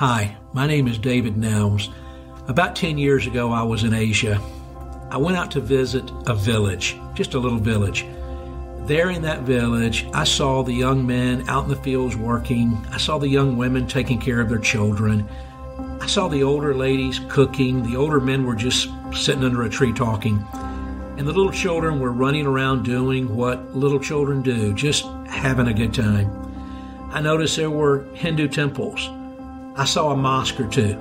Hi, my name is David Nelms. About 10 years ago, I was in Asia. I went out to visit a village, just a little village. There in that village, I saw the young men out in the fields working. I saw the young women taking care of their children. I saw the older ladies cooking. The older men were just sitting under a tree talking. And the little children were running around doing what little children do, just having a good time. I noticed there were Hindu temples. I saw a mosque or two,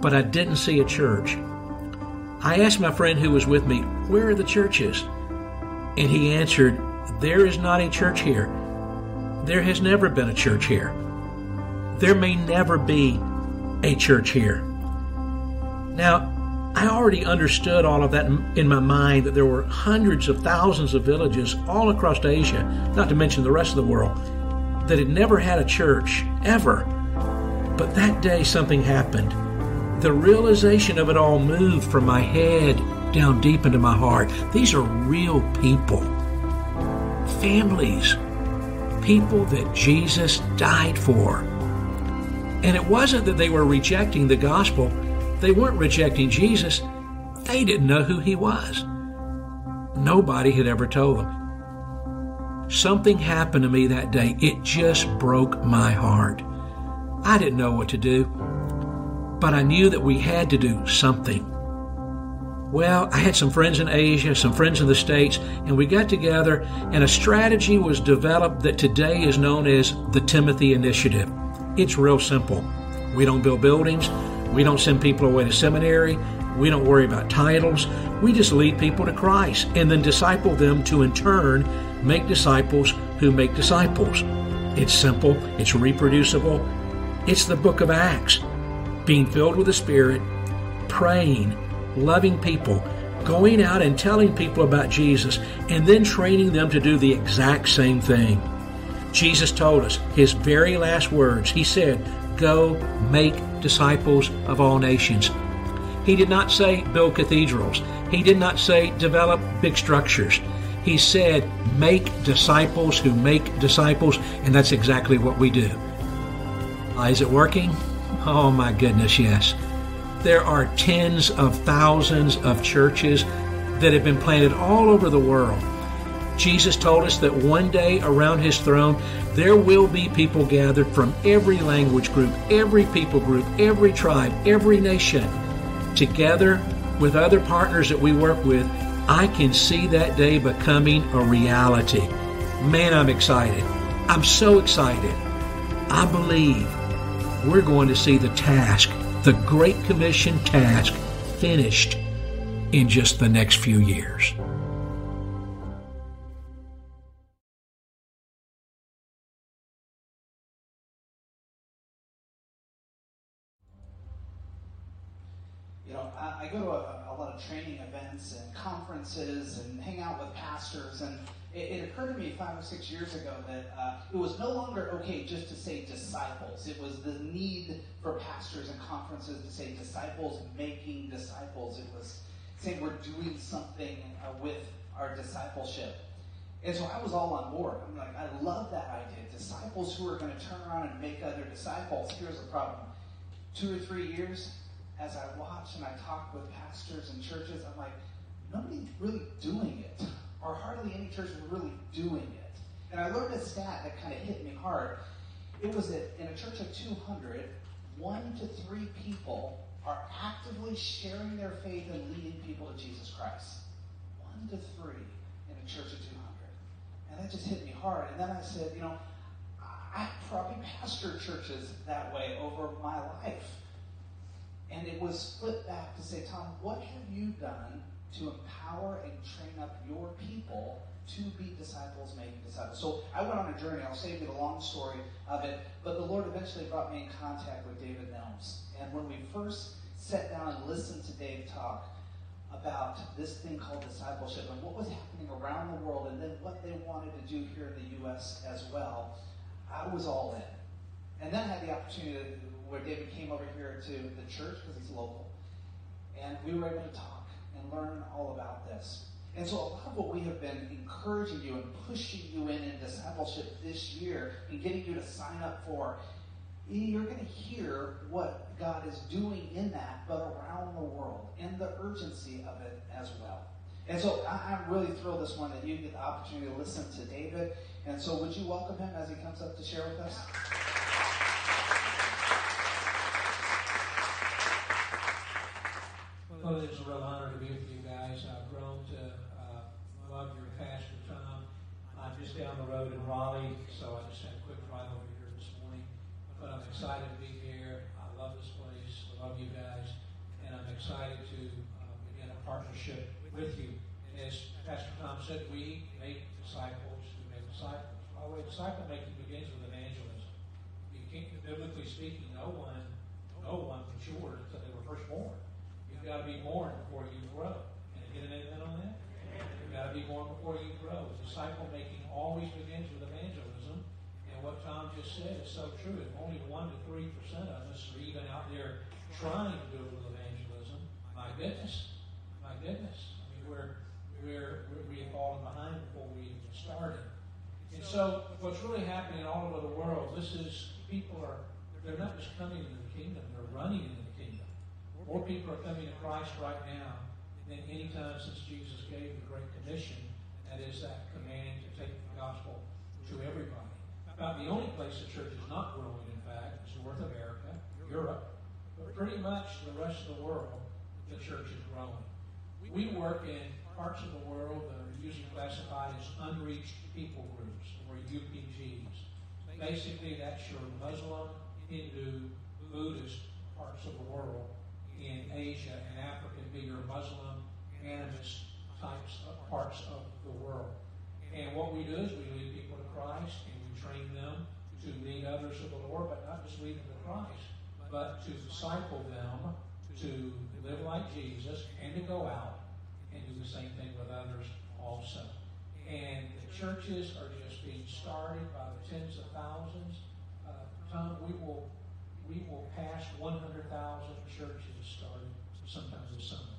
but I didn't see a church. I asked my friend who was with me, Where are the churches? And he answered, There is not a church here. There has never been a church here. There may never be a church here. Now, I already understood all of that in my mind that there were hundreds of thousands of villages all across Asia, not to mention the rest of the world, that had never had a church, ever. But that day something happened. The realization of it all moved from my head down deep into my heart. These are real people, families, people that Jesus died for. And it wasn't that they were rejecting the gospel, they weren't rejecting Jesus, they didn't know who he was. Nobody had ever told them. Something happened to me that day. It just broke my heart. I didn't know what to do, but I knew that we had to do something. Well, I had some friends in Asia, some friends in the States, and we got together, and a strategy was developed that today is known as the Timothy Initiative. It's real simple. We don't build buildings, we don't send people away to seminary, we don't worry about titles. We just lead people to Christ and then disciple them to, in turn, make disciples who make disciples. It's simple, it's reproducible. It's the book of Acts. Being filled with the Spirit, praying, loving people, going out and telling people about Jesus, and then training them to do the exact same thing. Jesus told us his very last words. He said, Go make disciples of all nations. He did not say build cathedrals. He did not say develop big structures. He said make disciples who make disciples, and that's exactly what we do. Is it working? Oh my goodness, yes. There are tens of thousands of churches that have been planted all over the world. Jesus told us that one day around his throne there will be people gathered from every language group, every people group, every tribe, every nation. Together with other partners that we work with, I can see that day becoming a reality. Man, I'm excited. I'm so excited. I believe we're going to see the task, the Great Commission task, finished in just the next few years. You know, I, I go to a, a, lot of training events and conferences and hang out with pastors, and it, it occurred to me five or six years ago that uh, it was no longer okay just to say disciples. It was the need for pastors and conferences to say disciples making disciples. It was saying we're doing something uh, with our discipleship. And so I was all on board. I'm like, I love that idea. Disciples who are going to turn around and make other disciples. Here's the problem. Two or three years, as I watch and I talk with pastors and churches, I'm like, nobody's really doing it. Or hardly any church is really doing it. And I learned a stat that kind of hit me hard. It was that in a church of 200, one to three people are actively sharing their faith and leading people to Jesus Christ. One to three in a church of 200. And that just hit me hard. And then I said, you know, I probably pastored churches that way over my life. And it was flipped back to say, Tom, what have you done to empower and train up your people to be disciples making disciples? So I went on a journey. I'll save you the long story of it. But the Lord eventually brought me in contact with David Nelms. And when we first sat down and listened to Dave talk about this thing called discipleship and what was happening around the world and then what they wanted to do here in the U.S. as well, I was all in. And then I had the opportunity where David came over here to the church because he's local. And we were able to talk and learn all about this. And so a lot of what we have been encouraging you and pushing you in in discipleship this year and getting you to sign up for you're going to hear what God is doing in that, but around the world, and the urgency of it as well. And so I, am really thrilled this morning that you get the opportunity to listen to David. And so would you welcome him as he comes up to share with us? Well, it is a real honor to be with you guys. I've grown to uh, love your pastor, Tom. I'm just down the road in Raleigh, so I just had a quick drive over here this morning. But I'm excited to be here. I love this place. I love you guys. And I'm excited to uh, begin a partnership with you. And as Pastor Tom said, we make disciples who make disciples. By the way, disciple making begins with evangelism. You can't, biblically speaking, no one, no one matured until they were first born. You've got to be born before you grow. Can I get an amen on that? You've got to be born before you grow. Disciple making always begins with evangelism. And what Tom just said is so true. If only 1 to 3% of us are even out there trying to do it with evangelism, my goodness, my goodness where we're, we're, we have fallen behind before we even started. And so, what's really happening all over the world, this is people are, they're not just coming into the kingdom, they're running into. More people are coming to Christ right now than any time since Jesus gave the Great Commission. That is that command to take the gospel to everybody. About the only place the church is not growing, in fact, is North America, Europe, but pretty much the rest of the world, the church is growing. We work in parts of the world that are usually classified as unreached people groups, or UPGs. Basically, that's your Muslim, Hindu, Buddhist parts of the world. In Asia and Africa, your Muslim, animist types of parts of the world. And what we do is we lead people to Christ and we train them to lead others to the Lord, but not just lead them to Christ, but to disciple them to live like Jesus and to go out and do the same thing with others also. And the churches are just being started by the tens of thousands. Uh, we will we will pass 100,000 churches started sometime this summer.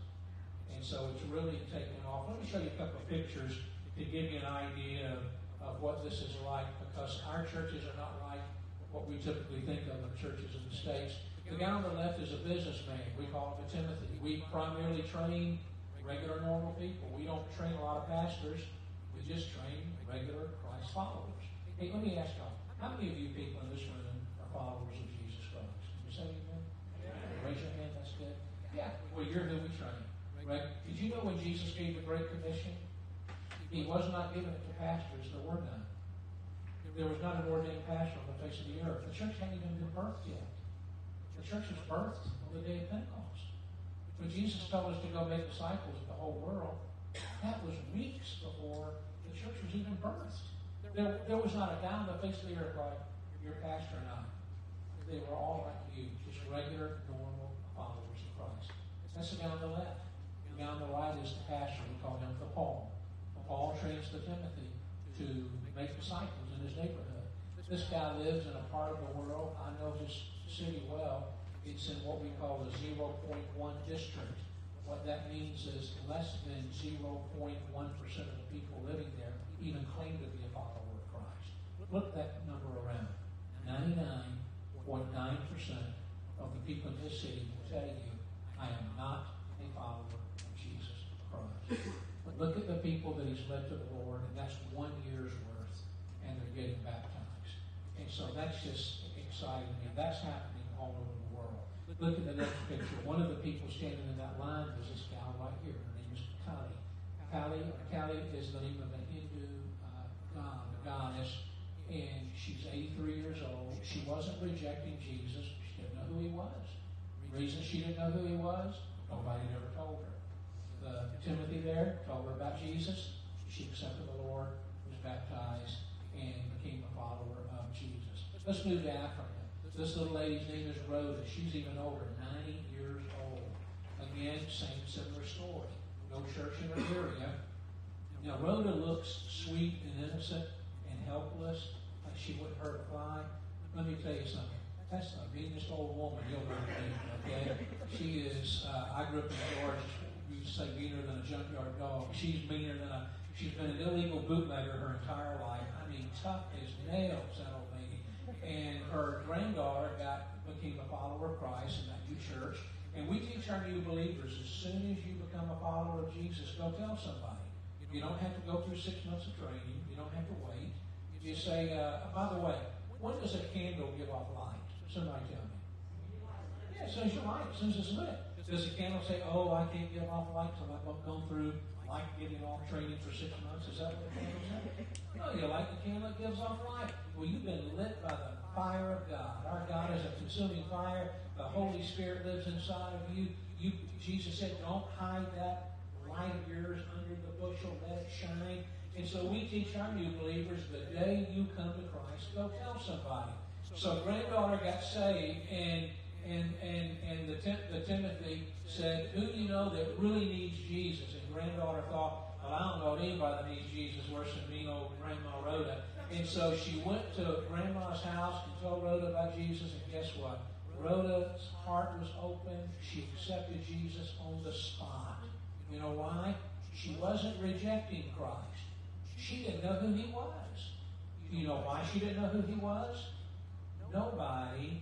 And so it's really taken off. Let me show you a couple of pictures to give you an idea of, what this is like because our churches are not like what we typically think of of churches in the States. The guy on the left is a businessman. We call him Timothy. We primarily train regular, normal people. We don't train a lot of pastors. We just train regular Christ followers. Hey, let me ask y'all, how many of you people in this room are followers of Jesus Christ? Can you say amen? Yeah. Raise your hand, that's good. Yeah, well, you're who we train. Right? Did you know when Jesus gave the Great Commission? He was not giving it to pastors, there were none. There was not an ordained pastor on the face of the earth. The church hadn't even been birthed yet. The church was birthed on the day of Pentecost. When Jesus told us to go make disciples of the whole world, that was weeks before the church was even birthed. There, there was not a guy on the face of the earth like your pastor and I. They were all like you, regular, normal followers of Christ. That's the on the left. The guy on the right is the pastor. We call him the Paul. Paul trains the Timothy to make disciples in his neighborhood. This guy lives in a part of the world, I know this city well, it's in what we call the 0.1 district. What that means is less than 0.1% of the people living there even claim to be a follower of Christ. Look that number around. 99.9% of the people in this city will tell you, I am not a follower of Jesus Christ. But look at the people that he's led to the Lord, and that's one year's worth, and they're getting baptized. And so that's just exciting me. That's happening all over the world. Look at the next picture. One of the people standing in that line is this gal right here. Her name is Kali. Kali, Kali is the name of a Hindu uh, god, a goddess, and she's 83 years old. She wasn't rejecting Jesus. Know who he was. The reason she didn't know who he was, nobody had ever told her. The Timothy there told her about Jesus. She accepted the Lord, was baptized, and became a follower of Jesus. Let's move to Africa. This little lady's name is Rhoda. She's even older, 90 years old. Again, same similar story. No church in her area. Now, Rhoda looks sweet and innocent and helpless, like she wouldn't hurt a fly. Let me tell you something. That's the meanest old woman you'll ever meet, okay? She is, uh, I grew up in Georgia. To say meaner than a junkyard dog. She's meaner than a, she's been an illegal bootlegger her entire life. I mean, tough as nails, that old and her granddaughter got became a follower of Christ in that new church. And we teach our new believers as soon as you become a follower of Jesus, go tell somebody. You don't have to go through six months of training. You don't have to wait. You say, uh, by the way, when does a candle give off light? Somebody tell me. Yeah, as soon as you light, as it's lit. Does the candle say, oh, I can't give off light until I've gone through light giving off training for six months? Is that what the candle says? No, you light the candle, it gives off light. Well, you've been lit by the fire of God. Our God is a consuming fire. The Holy Spirit lives inside of you. You Jesus said, don't hide that light of yours under the bushel, let it shine. And so we teach our new believers the day you come to Christ, go tell somebody. So granddaughter got saved, and and and and the, the Timothy said, "Who do you know that really needs Jesus?" And granddaughter thought, "Well, I don't know anybody that needs Jesus worse than me, old Grandma Rhoda." And so she went to Grandma's house and told Rhoda about Jesus, and guess what? Rhoda's heart was open. She accepted Jesus on the spot. You know why? She wasn't rejecting Christ. She didn't know who he was. You know why she didn't know who he was? Nobody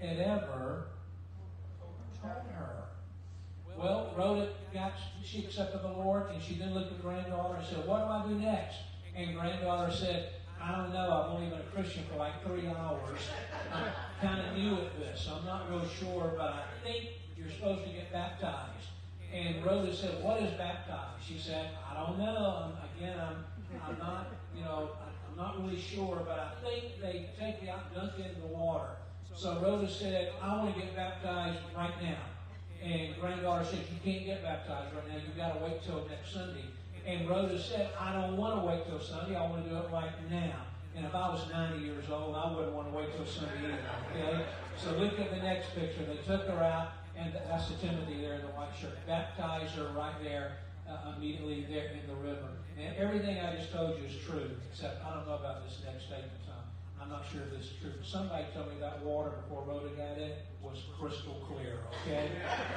had ever told her. Well, Rhoda got, she accepted the Lord, and she then looked at granddaughter and said, What do I do next? And granddaughter said, I don't know. I've only been a Christian for like three hours. I'm kind of new at this. I'm not real sure, but I think you're supposed to get baptized. And Rhoda said, What is baptized? She said, I don't know. Again, I'm, I'm not, you know, not really sure, but I think they take you out and dunk you into the water. So Rhoda said, I want to get baptized right now. And granddaughter said, You can't get baptized right now. You've got to wait till next Sunday. And Rhoda said, I don't want to wait till Sunday. I want to do it right now. And if I was 90 years old, I wouldn't want to wait till Sunday either. Okay? So look at the next picture. They took her out, and that's the Timothy there in the white shirt. Baptized her right there, uh, immediately there in the river. And everything I just told you is true, except I don't know about this next statement. I'm not sure if this is true. But Somebody told me that water before Rhoda got in was crystal clear. Okay,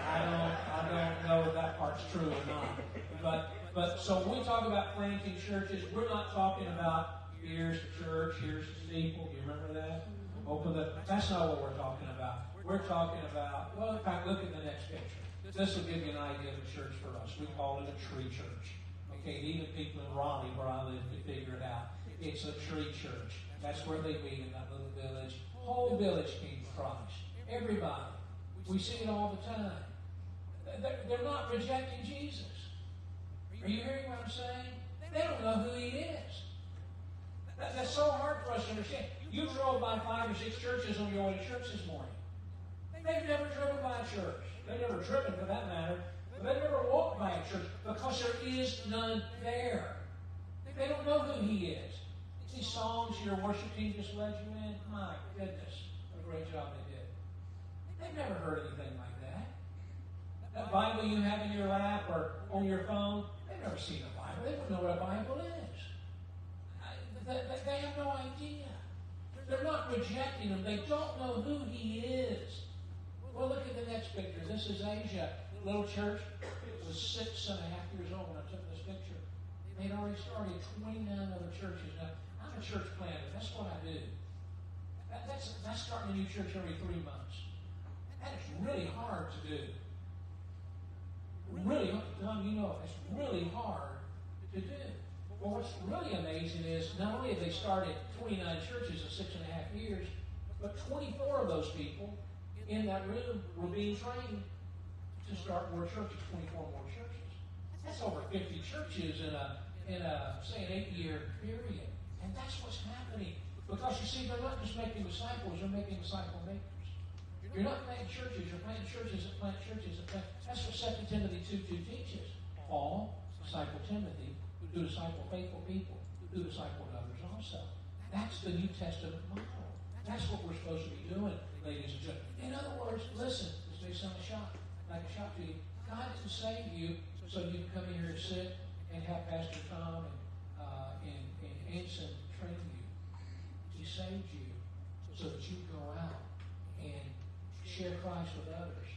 I don't I don't know if that part's true or not. But but so when we talk about planting churches, we're not talking about here's the church, here's the steeple. Do you remember that? Open the. That's not what we're talking about. We're talking about. Well, in fact, look at the next picture. This will give you an idea of a church for us. We call it a tree church. Okay, even people in Raleigh, where I live, can figure it out. It's a tree church. That's where they meet in that little village. Whole village came to Christ. Everybody. We see it all the time. They're not rejecting Jesus. Are you hearing what I'm saying? They don't know who He is. That's so hard for us to understand. You drove by five or six churches on your way to church this morning. They've never driven by a church. They've never driven, for that matter. They've never walked by a church because there is none there. They don't know who He is. These songs your worship team just led you in, my goodness, what a great job they did. They've never heard anything like that. That Bible you have in your lap or on your phone, they've never seen a Bible. They don't know what a Bible is. They have no idea. They're not rejecting him. They don't know who he is. Well, look at the next picture. This is Asia. Little church. It was six and a half years old when I took this picture. They'd already started 29 other churches. Now, I'm a church planter. That's what I do. That, that's, that's starting a new church every three months. That is really hard to do. Really, Tom, you know, it's really hard to do. Well, what's really amazing is not only have they started 29 churches in six and a half years, but 24 of those people in that room were being trained to start more churches, 24 more churches. That's over 50 churches in a, in a say, an eight-year period. And that's what's happening. Because you see, they're not just making disciples, they're making disciple makers. You're not planting churches, you're planting churches that plant churches that plant. That's what 2 Timothy 2 2 teaches. Paul, disciple Timothy, who disciple faithful people, who disciple others also. That's the New Testament model. That's what we're supposed to be doing, ladies and gentlemen. In other words, listen, this may sound a shock, like a shock to you. God didn't save you so you can come in here and sit and have Pastor Tom and uh, and Anson train you. He saved you so that you go out and share Christ with others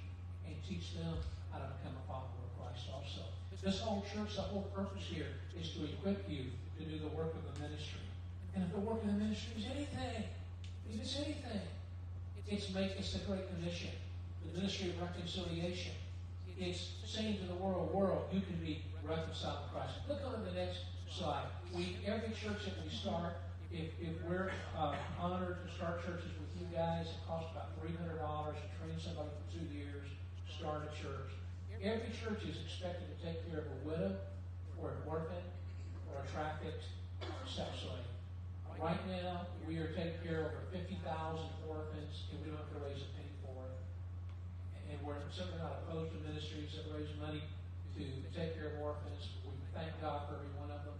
and teach them how to become a follower of Christ also. This whole church, the whole purpose here is to equip you to do the work of the ministry. And if the work of the ministry is anything, if it's anything, It's make it's the Great Commission, the ministry of reconciliation. It's saying to the world, world, you can be reconciled to Christ. Look on the next slide. We every church that we start, if, if we're uh, honored to start churches with you guys, it costs about three hundred dollars to train somebody for two years, start a church. Every church is expected to take care of a widow or an orphan or a trafficked sex slave. Right now, we are taking care of over 50,000 orphans, and we don't have to raise a penny for it. And we're certainly not opposed to ministries that raise money to take care of orphans. We thank God for every one of them.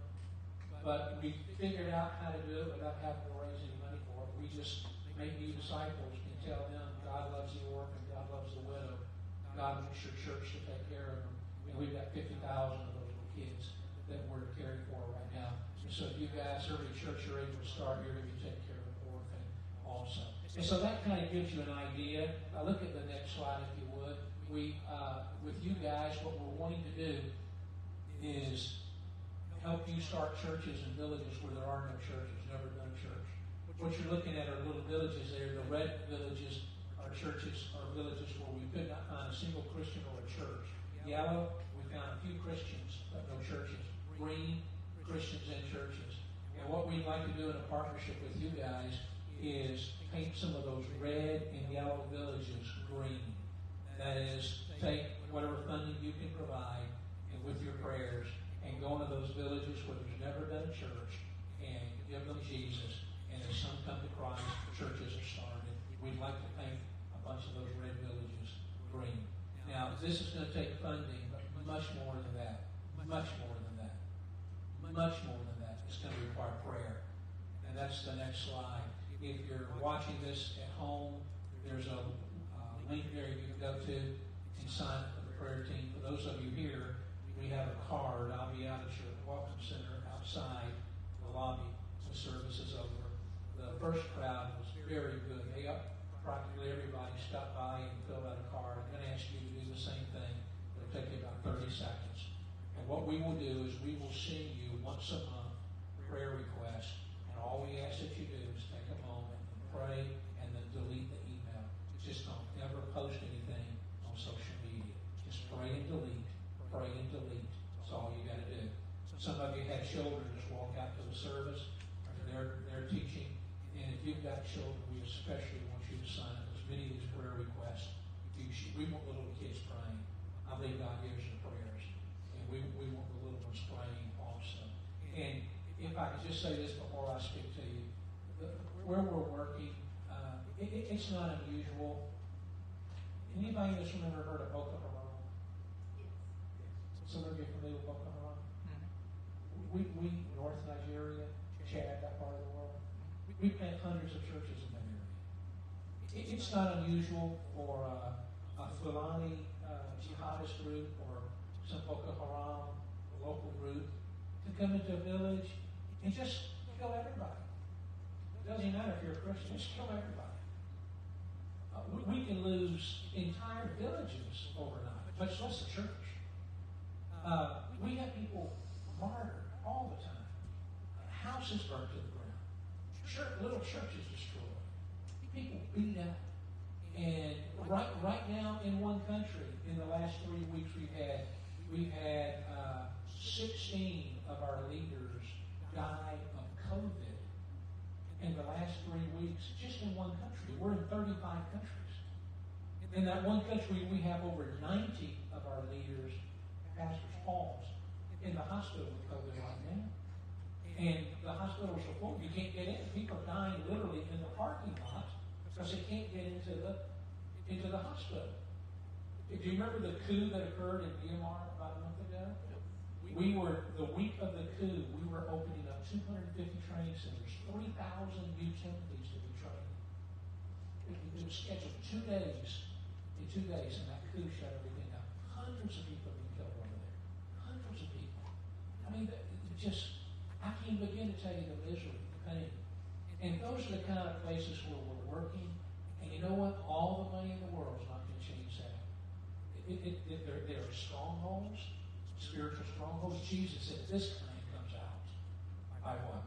But we figured out how to do it without having to raise any money for it. We just make new disciples and tell them God loves the orphan, God loves the widow, God wants your church to take care of them. And we've got 50,000 of those little kids that we're caring for right now. And so you guys, every church you're able to start, you're going to be taking care of the orphan also. And so that kind of gives you an idea. Now look at the next slide if you would. We, uh, with you guys, what we're wanting to do is help you start churches in villages where there are no churches, never done church. What you're looking at are little villages there. The red villages are churches or villages where we could not find a single Christian or a church. Yellow, we found a few Christians, but no churches. Green, Christians and churches. And what we'd like to do in a partnership with you guys is paint some of those red and yellow villages green. That is, take whatever funding you can provide and with your prayers and go into those villages where there's never been a church and give them Jesus. And as some come to Christ, churches are started. We'd like to paint a bunch of those red villages green. Now, this is going to take funding, but much more than that. Much more than that. Much more than that. It's going to require prayer. And that's the next slide. If you're watching this at home, there's a uh, link there you can go to and sign up for the prayer team. For those of you here, we have a card. I'll be out at your welcome center outside the lobby. The service is over. The first crowd was very good. They up practically everybody stopped by and filled out a card. I'm going to ask you to do the same thing. It'll take you about 30 seconds. What we will do is we will send you once a month prayer requests. And all we ask that you do is take a moment and pray and then delete the email. Just don't ever post anything on social media. Just pray and delete. Pray and delete. That's all you got to do. Some of you had children just walk out to the service after their, their teaching. And if you've got children, we especially want you to sign up as many of these prayer requests. You should, we want little kids praying. I believe God gives the prayers. And we, we want the little ones praying also. And if I could just say this before I speak to you, the, where we're working, uh, it, it, it's not unusual. Anybody in this room ever heard of Boko Haram? Some of you are familiar with Boko Haram? We, we, North Nigeria, Chad, that part of the world, we plant hundreds of churches in that area. It, it's not unusual for uh, a Fulani uh, jihadist group or some Boko Haram local group to come into a village and just kill everybody. Doesn't matter if you're a Christian, just kill everybody. Uh, we, we can lose entire villages overnight, much less a church. Uh, we have people martyred all the time. Houses burned to the ground. Church, little churches destroyed. People beat up. And right, right now in one country, in the last three weeks, we've had we've had uh, 16 of our leaders die of COVID in the last three weeks, just in one country. We're in 35 countries. In that one country, we have over 90 of our leaders, pastors, Pauls, in the hospital with COVID right now. And the hospitals are full. You can't get in. People are dying literally in the parking lot because they can't get into the into the hospital. Do you remember the coup that occurred in Myanmar about a month ago? We were the week of the coup. We were opening up 250 training centers, 3,000 new Timothys to be trained. It, was scheduled two days. In two days, and that coup shut everything down. Hundreds of people have been killed over there. Hundreds of people. I mean, just I can't begin to tell you the misery, the pain. And those are the kind of places where we're working. And you know what? All the money in the world is not going to change that. It, it, it, there, there are strongholds, spiritual strongholds. Jesus said, this kind by what?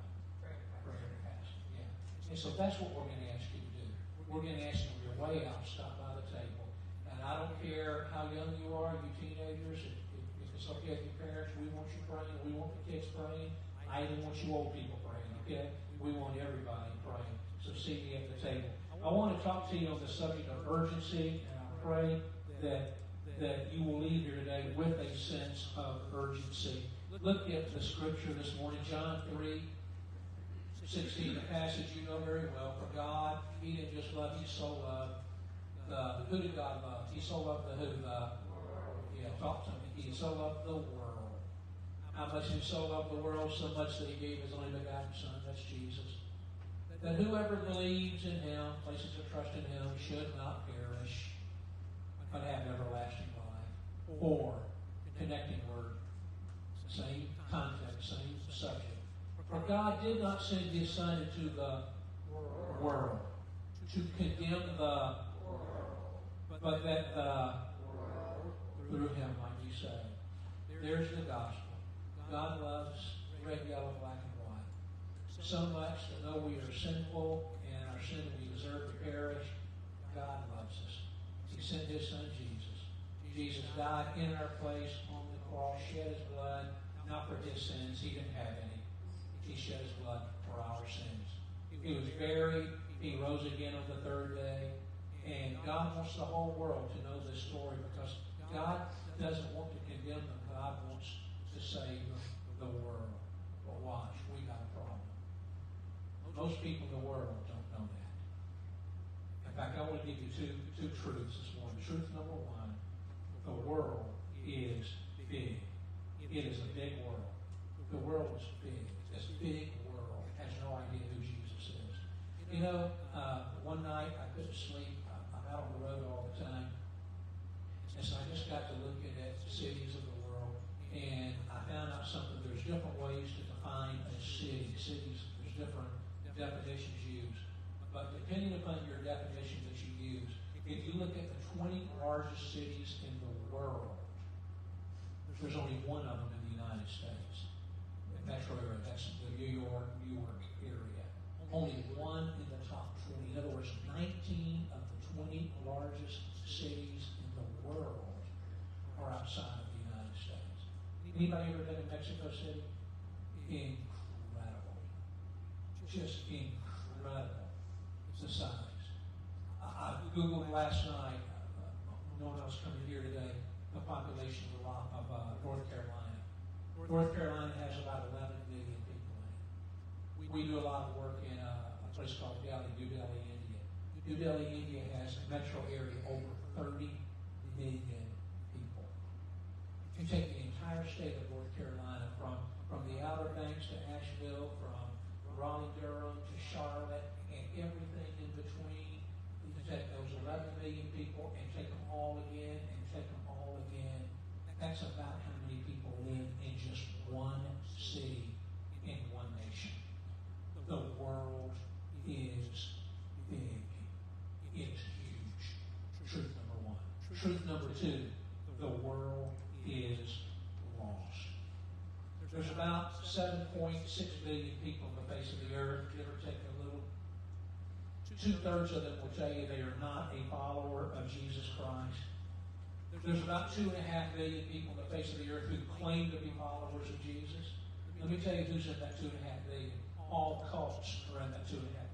Prayer and fasting. Yeah. And so that's what we're going to ask you to do. We're going to ask you to way out, stop by the table. And I don't care how young you are, you teenagers, if, if, if it's okay with your parents, we want you praying, we want the kids praying. I even want you old people praying, okay? We want everybody praying. So see me at the table. I want to talk to you on the subject of urgency, and I pray that that you will leave here today with a sense of urgency. Look at the scripture this morning, John 3, 16, the passage you know very well. For God, He didn't just love, He so loved the, who did God love? He so loved the who? The, yeah, talk to me. He so loved the world. How much He so loved the world? So much that He gave His only begotten Son. That's Jesus. That whoever believes in Him, places their trust in Him, should not perish, but have everlasting life. Or, connecting word, same context, same subject. For God did not send his Son into the world to condemn the but that the through him might be saved. There's the gospel. God loves red, yellow, black, and white. So much that though we are sinful and our sin we deserve to perish, God loves us. He sent his son Jesus. Jesus died in our place on the cross, shed his blood, not for his sins. He didn't have any. He shed his blood for our sins. He was buried. He rose again on the third day. And God wants the whole world to know this story because God doesn't want to condemn them. God wants to save the world. But watch, we got a problem. Most people in the world don't know that. In fact, I want to give you two, two truths this morning. Truth number one, the world is big. It is a big world. The world is big. This big world has no idea who Jesus is. You know, uh, one night I couldn't sleep I'm out on the road all the time. And so I just got to looking at cities of the world, and I found out something. There's different ways to define a city. Cities, there's different definitions used. But depending upon your definition that you use, if you look at the 20 largest cities in the world, there's only one of them in the United States. Metro area, that's the New York, New York area. Only one in the top 20. In other words, 19 of the 20 largest cities in the world are outside of the United States. Anybody ever been in Mexico City? Incredible. Just incredible. It's the size. I, Googled last night, uh, no one else coming here today, the population of, of uh, North Carolina. North Carolina has about 11 million people in it. We do a lot of work in a, a place called Delhi, New Delhi, India. New Delhi, India has a metro area over 30 million people. If you take the entire state of North Carolina from, from the Outer Banks to Asheville, from Raleigh, Durham to Charlotte, and everything in between, you can take those 11 million people and take them all again and take them all again. That's about how many people live in just one city in one nation. The world is big. It's huge. Truth number one. Truth number two, the world is lost. There's about 7.6 billion people on the face of the earth, give or take a little. Two thirds of them will tell you they are not a follower of Jesus Christ. There's about two and a half billion people on the face of the earth who claim to be followers of Jesus. Let me tell you who's in that two and a half billion. All cults are in that two and a half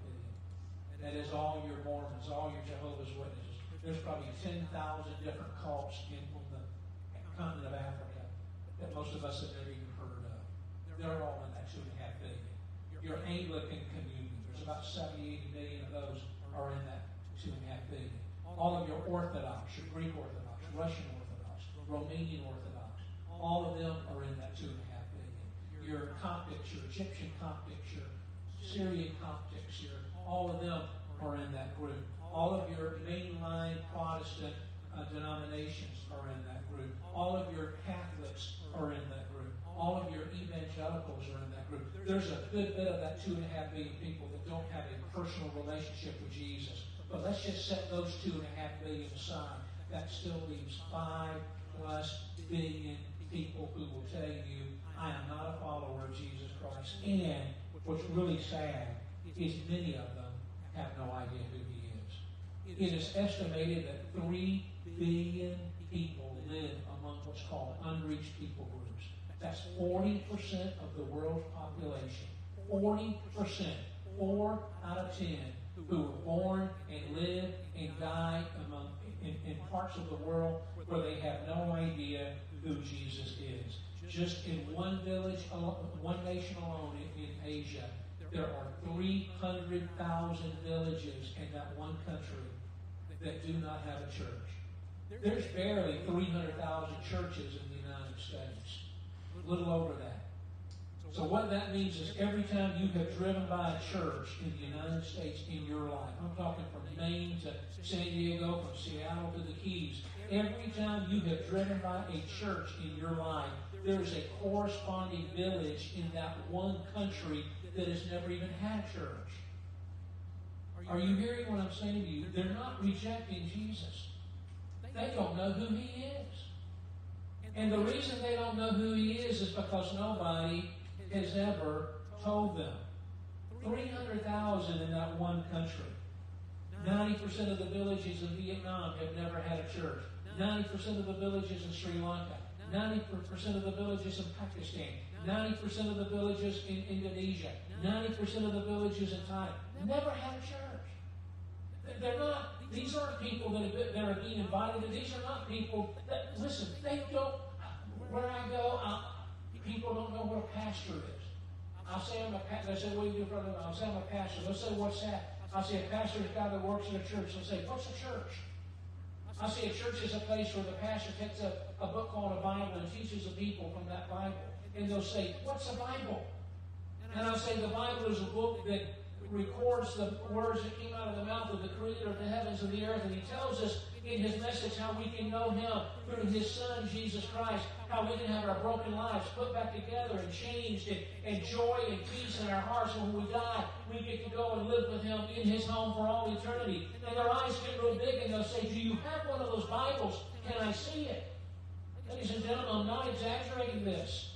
that is all your Mormons, all your Jehovah's Witnesses. There's probably 10,000 different cults in the continent of Africa that most of us have never even heard of. They're all in that two and a half billion. Your Anglican communion, there's about 70, 80 million of those are in that two and a half billion. All of your Orthodox, your Greek Orthodox, Russian Orthodox, Romanian Orthodox, all of them are in that two and a half billion. Your Coptics, your Egyptian Coptics, your Syrian Coptics, your all of them are in that group. All of your mainline Protestant uh, denominations are in that group. All of your Catholics are in that group. All of your evangelicals are in that group. There's a good bit of that two and a half billion people that don't have a personal relationship with Jesus. But let's just set those two and a half billion aside. That still leaves five plus billion people who will tell you, I am not a follower of Jesus Christ. And what's really sad is many of them have no idea who he is. It is estimated that 3 billion people live among what's called unreached people groups. That's 40% of the world's population. 40%. Four out of 10 who were born and live and die among in, in parts of the world where they have no idea who Jesus is. Just in one village, one nation alone in, in Asia, there are 300,000 villages in that one country that do not have a church. There's barely 300,000 churches in the United States. Little over that. So what that means is every time you have driven by a church in the United States in your life, I'm talking from Maine to San Diego, from Seattle to the Keys, every time you have driven by a church in your life, there is a corresponding village in that one country that has never even had church. Are you hearing what I'm saying to you? They're not rejecting Jesus. They don't know who he is. And the reason they don't know who he is is because nobody has ever told them. 300,000 in that one country. 90% of the villages in Vietnam have never had a church. 90% of the villages in Sri Lanka. 90% of the villages in Pakistan. 90% of the villages in Indonesia. 90% of the villages in Thailand. Never had a church. They're not, these aren't people that, have, that are being invited. These are not people that, listen, they don't, where I go, I, people don't know what a pastor is. I'll say I'm a pastor. They say, what do you do living? I'll say I'm a pastor. They'll say, what's that? I'll say a pastor is a guy that works in a church. They'll say, what's a church? I say a church is a place where the pastor takes a, a book called a Bible and teaches the people from that Bible. And they'll say, what's a Bible? And I'll say the Bible is a book that records the words that came out of the mouth of the Creator of the heavens and the earth. And he tells us in his message how we can know him through his Son, Jesus Christ how we can have our broken lives put back together and changed and, and joy and peace in our hearts. And when we die, we get to go and live with Him in His home for all eternity. And their eyes get real big and they'll say, Do you have one of those Bibles? Can I see it? Ladies and gentlemen, I'm not exaggerating this.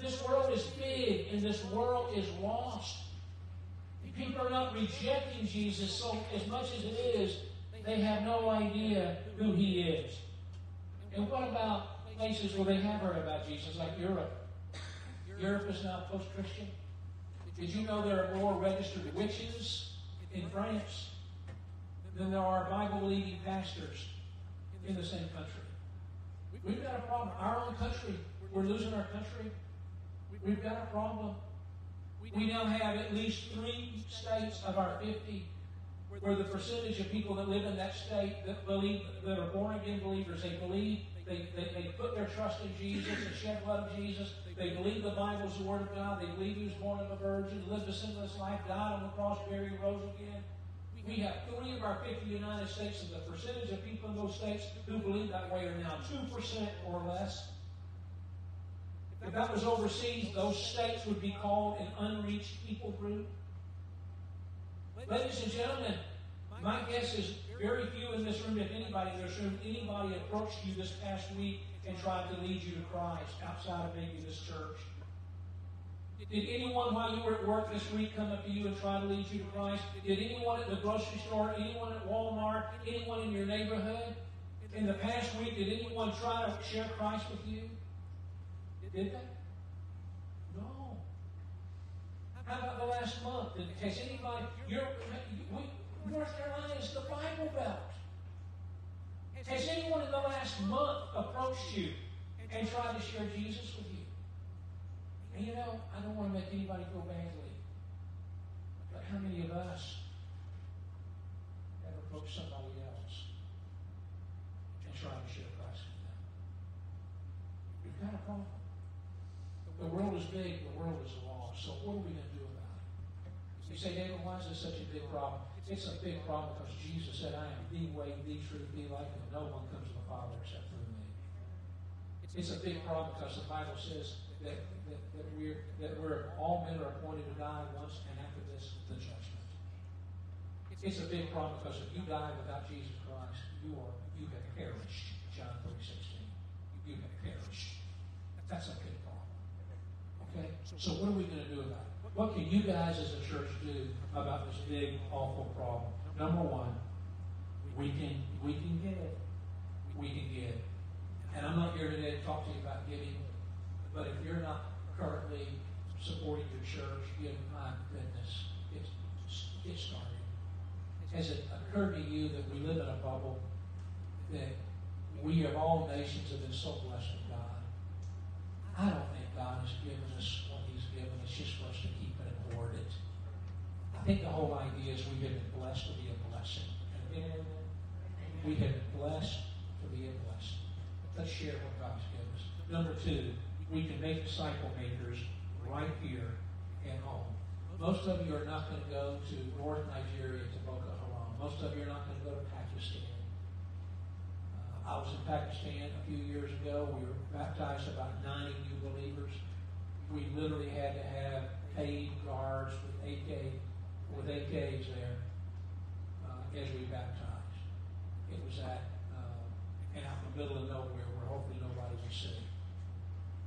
This world is big and this world is lost. People are not rejecting Jesus so as much as it is, they have no idea who He is. And what about places where they have heard about Jesus, like Europe? Europe is now post Christian. Did you know there are more registered witches in France than there are Bible believing pastors in the same country? We've got a problem. Our own country, we're losing our country. We've got a problem. We now have at least three states of our 50 where the percentage of people that live in that state that believe, that are born again believers, they believe, they, they, they put their trust in Jesus, the shed blood of Jesus, they believe the Bible is the Word of God, they believe He was born of a virgin, lived a sinless life, died on the cross, buried, rose again. We have three of our 50 United States, and the percentage of people in those states who believe that way are now 2% or less. If that was overseas, those states would be called an unreached people group. Ladies and gentlemen, my guess is very few in this room, if anybody in this room, anybody approached you this past week and tried to lead you to Christ outside of maybe this church. Did anyone while you were at work this week come up to you and try to lead you to Christ? Did anyone at the grocery store, anyone at Walmart, anyone in your neighborhood? In the past week, did anyone try to share Christ with you? Did they? No. How about the last month? In case anybody, you're, we, North Carolina is the Bible Belt. Has anyone in the last month approached you and tried to share Jesus with you? And you know, I don't want to make anybody feel badly, but how many of us have approached somebody else and tried to share Christ with them? We've got a problem. The world is big, the world is lost. So what are we going to do about it? You say, David, why is this such a big problem? It's a big problem because Jesus said, I am the way, the truth, the life, and no one comes to the Father except through me. It's a big problem because the Bible says that, that, that we're that we're all men are appointed to die once, and after this, the judgment. It's a big problem because if you die without Jesus Christ, you are you have perished. John 3 16. You have perished. That's a big. Okay? So what are we going to do about it? What can you guys as a church do about this big, awful problem? Number one, we can we can give. We can give. And I'm not here today to talk to you about giving, but if you're not currently supporting your church, give my goodness, it's get started. Has it occurred to you that we live in a bubble that we of all nations have been so blessed with God? I don't think God has given us what He's given us just for us to keep it and hoard it. I think the whole idea is we've been blessed to be a blessing. We have been blessed to be a blessing. Let's share what God's given us. Number two, we can make disciple makers right here at home. Most of you are not going to go to North Nigeria to Boko Haram. Most of you are not going to go to Pakistan. I was in Pakistan a few years ago. We were baptized about 90 new believers. We literally had to have paid guards with AK with AKs there uh, as we baptized. It was at uh, out in the middle of nowhere where hopefully nobody would see.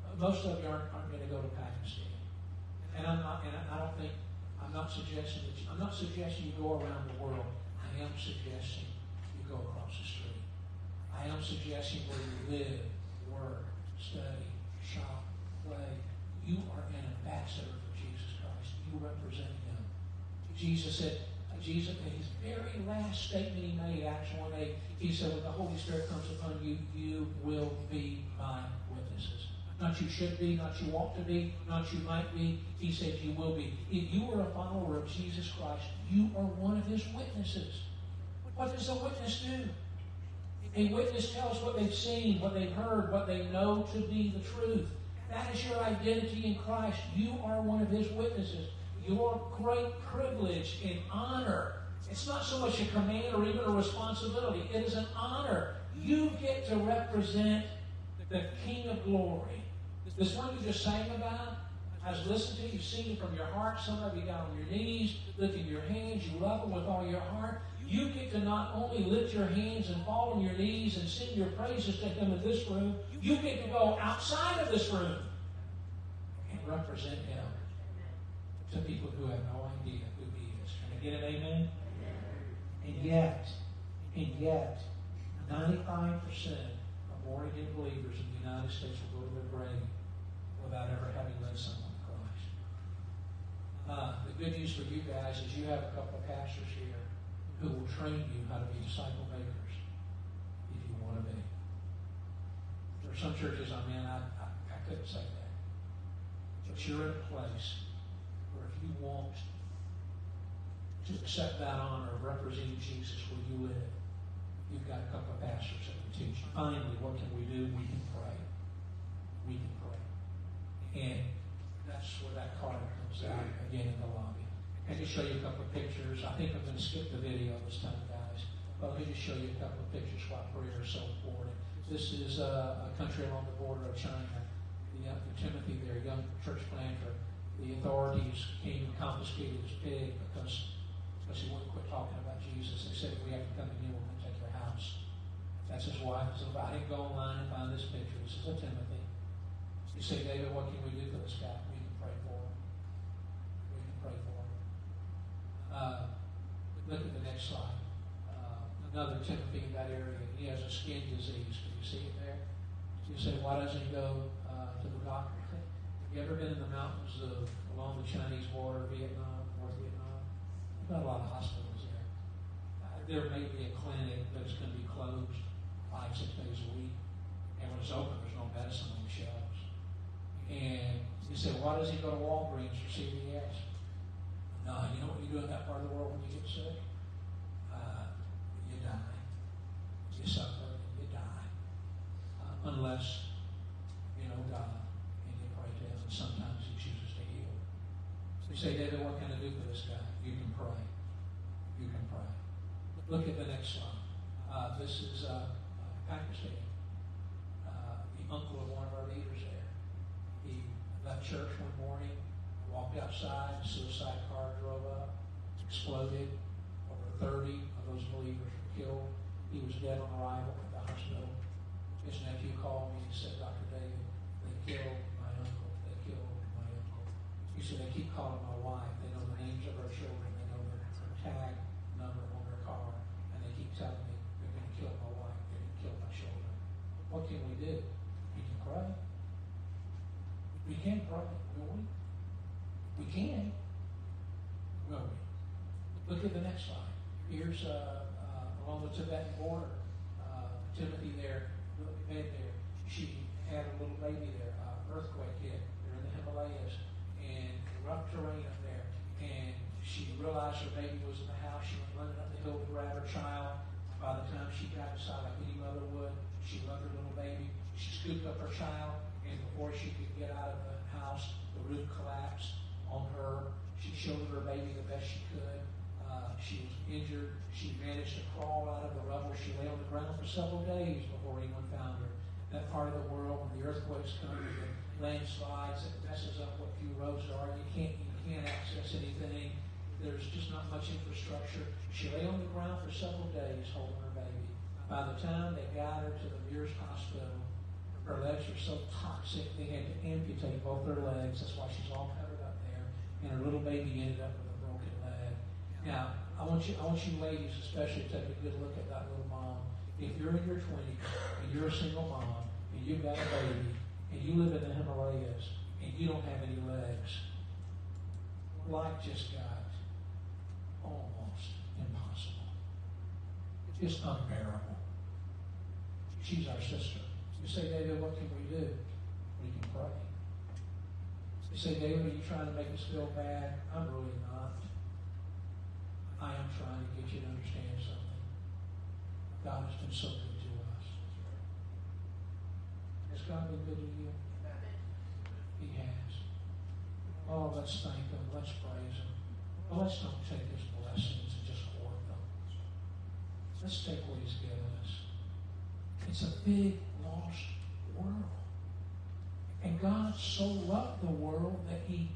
Uh, most of you aren't, aren't going to go to Pakistan, and I'm not. And I don't think I'm not suggesting that you, I'm not suggesting you go around the world. I am suggesting you go across the street. I am suggesting where you live, work, study, shop, play. You are an ambassador for Jesus Christ. You represent Him. Jesus said, Jesus, in his very last statement he made, Acts 1 8, he said, When the Holy Spirit comes upon you, you will be my witnesses. Not you should be, not you ought to be, not you might be. He said you will be. If you are a follower of Jesus Christ, you are one of his witnesses. What does a witness do? A witness tells what they've seen, what they've heard, what they know to be the truth. That is your identity in Christ. You are one of his witnesses your great privilege and honor. It's not so much a command or even a responsibility, it is an honor. You get to represent the King of glory. This one you just sang about, I was listening to you, singing from your heart. Some of you got on your knees, lifting your hands. You love Him with all your heart. You get to not only lift your hands and fall on your knees and sing your praises to Him in this room, you get to go outside of this room and represent Him to people who have no idea who He is. Can I get an amen? And yet, and yet, 95% of born again believers in the United States will go to their grave without ever having led someone to Christ. Uh, the good news for you guys is you have a couple of pastors here who will train you how to be disciple makers if you want to be. There are some churches I'm in, I, I, I couldn't say that. But you're in a place where if you want to accept that honor of representing Jesus where you live, you've got a couple of pastors that can teach you. Finally, what can we do? We can pray. We can pray. And that's where that card comes out again in the lobby. I can show you a couple of pictures. I think I'm going to skip the video this time, guys. But let me just show you a couple of pictures why prayer is so important. This is uh, a country along the border of China. The, uh, Timothy there, young church planter, the authorities came and confiscated his pig because, because he wouldn't quit talking about Jesus. They said, we have to come in here, we're going to take your house. That's his wife. So I didn't go online and find this picture, this is a Timothy. You say, David, what can we do for this guy? We can pray for him. We can pray for him. Uh, look at the next slide. Uh, another Timothy in that area. He has a skin disease. Can you see it there? You say, why doesn't he go uh, to the doctor? You ever been in the mountains of, along the Chinese border, Vietnam, North Vietnam? There's not a lot of hospitals there. Uh, there may be a clinic, but it's going to be closed five, six days a week. And when it's open, there's no medicine on the shelves. And you say, why does he go to Walgreens or CVS? No, you know what you do in that part of the world when you get sick? Uh, you die. You suffer, you die. Uh, unless you know God and you pray to Him, and sometimes he chooses to heal. So you say, David, what can I do for this guy? You can pray. You can pray. Look at the next slide. Uh, this is uh, Pakistan. Uh, the uncle of one of our leaders there. He left church one morning, walked outside, suicide car drove up, exploded. Over 30 of those believers were killed. He was dead on arrival at the hospital. His nephew called me and said, Dr. David, they killed my uncle. They killed my uncle. He said, they keep calling my wife. They know the names of our children. They know their, their tag number on their car. And they keep telling me they're going to kill my wife. They're going to kill my children. What can we do? We can pray. We can pray, will we? We can. Will we? Look at the next slide. Here's uh, along the Tibetan border. Uh, Timothy there, bed there. She had a little baby there. Uh, earthquake hit. They're in the Himalayas and rough terrain up there. And she realized her baby was in the house. She went running up the hill to grab her child. By the time she got inside, like any mother would, she loved her little baby. She scooped up her child, and before she could get out of the house, the roof collapsed on her. She showed her baby the best she could. Uh, she was injured. She managed to crawl out of the rubble. She lay on the ground for several days before anyone found her. That part of the world, when the earthquakes come, the landslides, it messes up what few roads there are. You can't you can't access anything. There's just not much infrastructure. She lay on the ground for several days holding her baby. By the time they got her to the nearest hospital, her legs were so toxic they had to amputate both her legs. That's why she's all covered up there. And her little baby ended up with. Now, I want you, I want you ladies especially to take a good look at that little mom. If you're in your 20s and you're a single mom and you've got a baby and you live in the Himalayas and you don't have any legs, life just got almost impossible. It's unbearable. She's our sister. You say, David, what can we do? We can pray. You say, David, are you trying to make us feel bad? I'm really not. I am trying to get you to understand something. God has been so good to us. Has God been good to you? He has. Oh, let's thank Him. Let's praise Him. Well, let's don't take His blessings and just hoard them. Let's take what He's given us. It's a big, lost world. And God so loved the world that He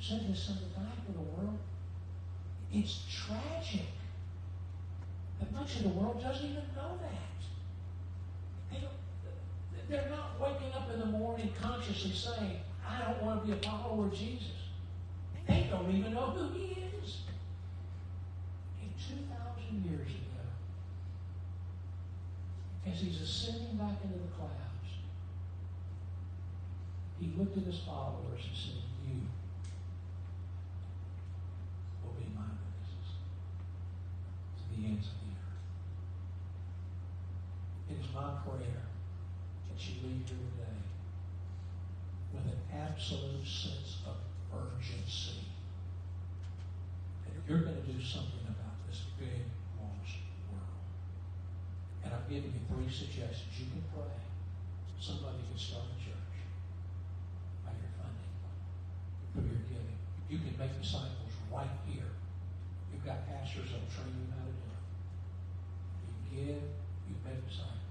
sent His Son to die for the world. It's tragic that much of the world doesn't even know that. They don't, they're not waking up in the morning consciously saying, I don't want to be a follower of Jesus. They don't even know who He is. And 2,000 years ago, as He's ascending back into the clouds, He looked at His followers and said, You will be my witnesses to ends of the earth. It is my prayer that you leave here today with an absolute sense of urgency that you're going to do something about this big, lost world. And I've given you three suggestions. You can pray. Somebody can start a church by your funding, through your giving. You can make disciples right here. You've got pastors that will train you here, you've met Messiah.